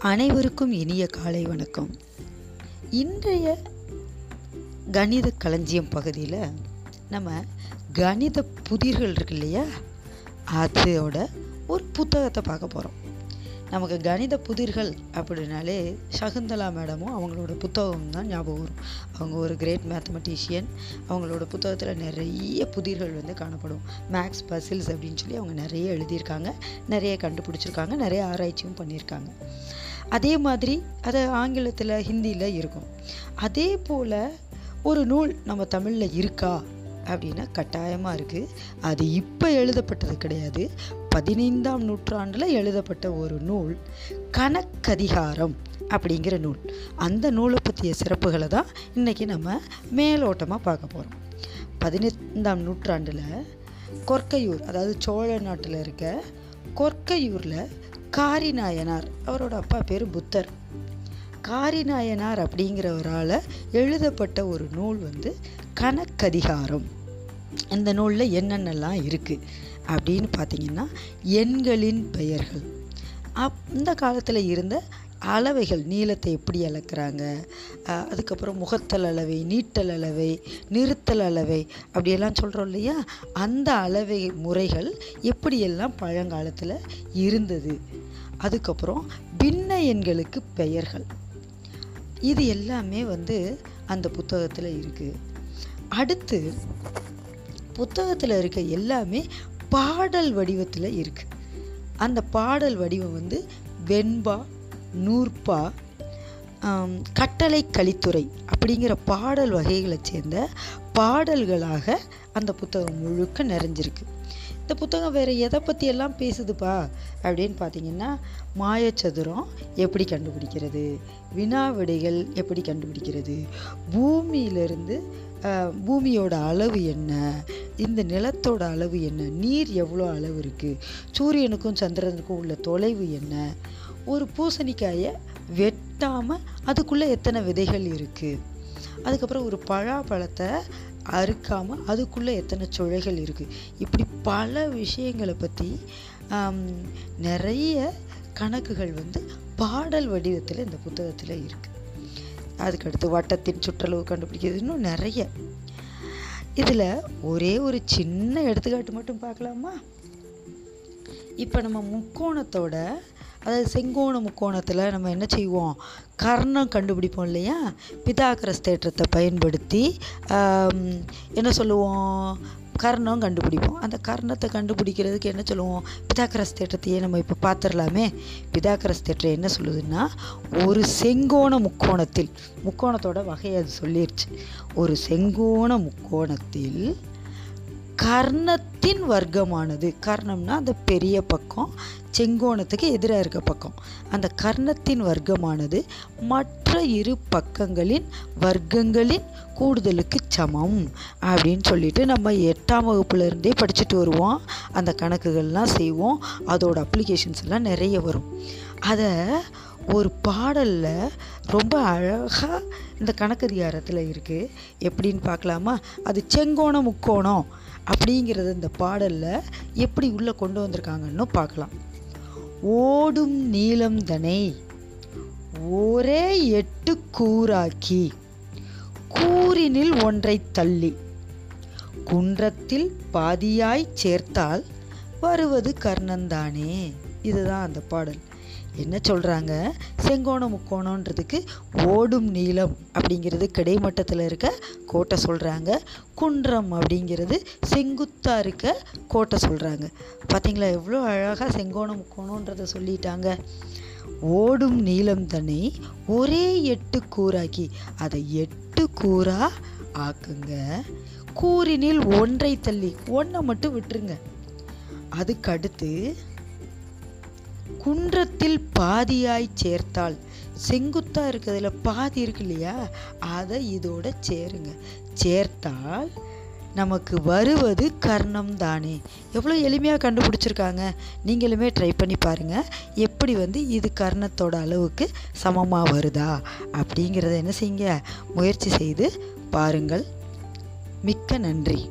அனைவருக்கும் இனிய காலை வணக்கம். இன்றைய கணித களஞ்சியம் பகுதியில் நம்ம கணித புதிர்கள் இருக்கு இல்லையா? அதோட ஒரு புத்தகத்தை பார்க்க போகிறோம் நமக்கு கணித புதிர்கள் அப்படின்னாலே சகுந்தலா மேடமும் அவங்களோட புத்தகம் தான் ஞாபகம் வரும். அவங்க ஒரு கிரேட் மேத்தமெட்டிஷியன் அவங்களோட புத்தகத்தில் நிறைய புதிர்கள் வந்து காணப்படும். மேக்ஸ் பசில்ஸ் அப்படின்னு சொல்லி அவங்க நிறைய எழுதியிருக்காங்க நிறைய கண்டுபிடிச்சிருக்காங்க நிறைய ஆராய்ச்சியும் பண்ணியிருக்காங்க. அதே மாதிரி அது ஆங்கிலத்தில் ஹிந்தியில் இருக்கும். அதே போல் ஒரு நூல் நம்ம தமிழில் இருக்கா அப்படின்னா கட்டாயமாக இருக்குது அது இப்போ எழுதப்பட்டது கிடையாது. பதினைந்தாம் நூற்றாண்டில் எழுதப்பட்ட ஒரு நூல் கணக்கதிகாரம் அப்படிங்கிற நூல். அந்த நூலை பற்றிய சிறப்புகளை தான் இன்றைக்கி நம்ம மேலோட்டமாக பார்க்க போகிறோம் பதினைந்தாம் நூற்றாண்டில் கொர்க்கையூர் அதாவது சோழ நாட்டில் இருக்க கொர்க்கையூரில் காரிநாயனார். அவரோட அப்பா பேர் புத்தர். காரிநாயனார் அப்படிங்கிறவரால் எழுதப்பட்ட ஒரு நூல் வந்து கணக்கதிகாரம் இந்த நூலில் என்னென்னலாம் இருக்குது அப்படின்னு பார்த்தீங்கன்னா எண்களின் பெயர்கள். அப் இந்த காலத்தில் இருந்த அளவைகள் நீளத்தை எப்படி அளக்குறாங்க? அதுக்கப்புறம் முகத்தல் அளவை நீட்டல் அளவை நிறுத்தல் அளவை அப்படியெல்லாம் சொல்கிறோம் இல்லையா? அந்த அளவை முறைகள் எப்படியெல்லாம் பழங்காலத்தில் இருந்தது? அதுக்கப்புறம் பின்ன எண்களுக்கு பெயர்கள். இது எல்லாமே வந்து அந்த புத்தகத்தில் இருக்குது அடுத்து புத்தகத்தில் இருக்க எல்லாமே பாடல் வடிவத்தில் இருக்குது அந்த பாடல் வடிவம் வந்து வெண்பா நூற்பா கட்டளை கலித்துறை அப்படிங்கிற பாடல் வகைகளை சேர்ந்த பாடல்களாக அந்த புத்தகம் முழுக்க நிறைஞ்சிருக்கு. இந்த புத்தகம் வேறு எதை பற்றியெல்லாம் பேசுதுப்பா? அப்படின்னு பார்த்தீங்கன்னா மாயச்சதுரம் எப்படி கண்டுபிடிக்கிறது? வினாவிடைகள் எப்படி கண்டுபிடிக்கிறது? பூமியிலிருந்து பூமியோட அளவு என்ன? இந்த நிலத்தோட அளவு என்ன? நீர் எவ்வளோ அளவு இருக்குது சூரியனுக்கும் சந்திரனுக்கும் உள்ள தொலைவு என்ன? ஒரு பூசணிக்காயை வெட்டாமல் அதுக்குள்ளே எத்தனை விதைகள் இருக்குது அதுக்கப்புறம் ஒரு பழாப்பழத்தை அறுக்காமல் அதுக்குள்ளே எத்தனை சுழைகள் இருக்குது இப்படி பல விஷயங்களை பற்றி நிறைய கணக்குகள் வந்து பாடல் வடிவத்தில் இந்த புத்தகத்தில் இருக்குது அதுக்கடுத்து வட்டத்தின் சுற்றளவு கண்டுபிடிக்கிறது இன்னும் நிறைய. இதில் ஒரே ஒரு சின்ன எடுத்துக்காட்டு மட்டும் பார்க்கலாமா? இப்போ நம்ம முக்கோணத்தோட அதாவது செங்கோண முக்கோணத்தில் நம்ம என்ன செய்வோம்? கர்ணம் கண்டுபிடிப்போம் இல்லையா? பிதாகரஸ் தேற்றத்தை பயன்படுத்தி என்ன சொல்லுவோம்? கர்ணம் கண்டுபிடிப்போம். அந்த கர்ணத்தை கண்டுபிடிக்கிறதுக்கு என்ன சொல்லுவோம்? பிதாக்கரஸ் தேற்றத்தையே நம்ம இப்போ பார்த்துடலாமே. பிதாக்கரஸ் தேற்றம் என்ன சொல்லுதுன்னா ஒரு செங்கோண முக்கோணத்தில் முக்கோணத்தோட வகையை அது சொல்லிடுச்சு ஒரு செங்கோண முக்கோணத்தில் கர்ணத்தின் வர்க்கமானது. கர்ணம்னா அந்த பெரிய பக்கம் செங்கோணத்துக்கு எதிராக இருக்க பக்கம். அந்த கர்ணத்தின் வர்க்கமானது மற்ற இரு பக்கங்களின் வர்க்கங்களின் கூடுதலுக்கு சமம் அப்படின்னு சொல்லிட்டு நம்ம எட்டாம் வகுப்புலேருந்தே படிச்சுட்டு வருவோம். அந்த கணக்குகள்லாம் செய்வோம். அதோட அப்ளிகேஷன்ஸ் எல்லாம் நிறைய வரும். அதை ஒரு பாடலில் ரொம்ப அழகாக இந்த கணக்கதிகாரத்தில் இருக்குது எப்படின்னு பார்க்கலாமா? அது செங்கோணம் முக்கோணம். அப்படிங்கிறது இந்த பாடலில் எப்படி உள்ளே கொண்டு வந்திருக்காங்கன்னு பார்க்கலாம். ஓடும் நீளம் தனை ஒரே எட்டு கூறாக்கி கூறினில் ஒன்றை தள்ளி குன்றத்தில் பாதியாய் சேர்த்தால் வருவது கர்ணந்தானே இதுதான் அந்த பாடல். என்ன சொல்கிறாங்க செங்கோணம் முக்கோணன்றதுக்கு ஓடும் நீளம் அப்படிங்கிறது கிடைமட்டத்தில் இருக்க கோட்டை சொல்கிறாங்க குன்றம் அப்படிங்கிறது செங்குத்தாக இருக்க கோட்டை சொல்கிறாங்க பார்த்தீங்களா எவ்வளோ அழகாக செங்கோணம் முக்கோணன்றதை சொல்லிட்டாங்க. ஓடும் நீளம் தன்னை ஒரே எட்டு கூறாக்கி அதை எட்டு கூறா ஆக்குங்க. கூறினில் ஒன்றை தள்ளி ஒன்றை மட்டும் விட்டுருங்க. அதுக்கடுத்து குன்றத்தில் பாதியாய் சேர்த்தால் செங்குத்தாக இருக்கிறதுல பாதி இருக்கு இல்லையா? அதை இதோட சேருங்க. சேர்த்தால் நமக்கு வருவது கர்ணம் தானே எவ்வளோ எளிமையாக கண்டுபிடிச்சிருக்காங்க. நீங்களுமே ட்ரை பண்ணி பாருங்கள் எப்படி வந்து இது கர்ணத்தோட அளவுக்கு சமமாக வருதா? அப்படிங்கிறத என்ன செய்யுங்க? முயற்சி செய்து பாருங்கள். மிக்க நன்றி.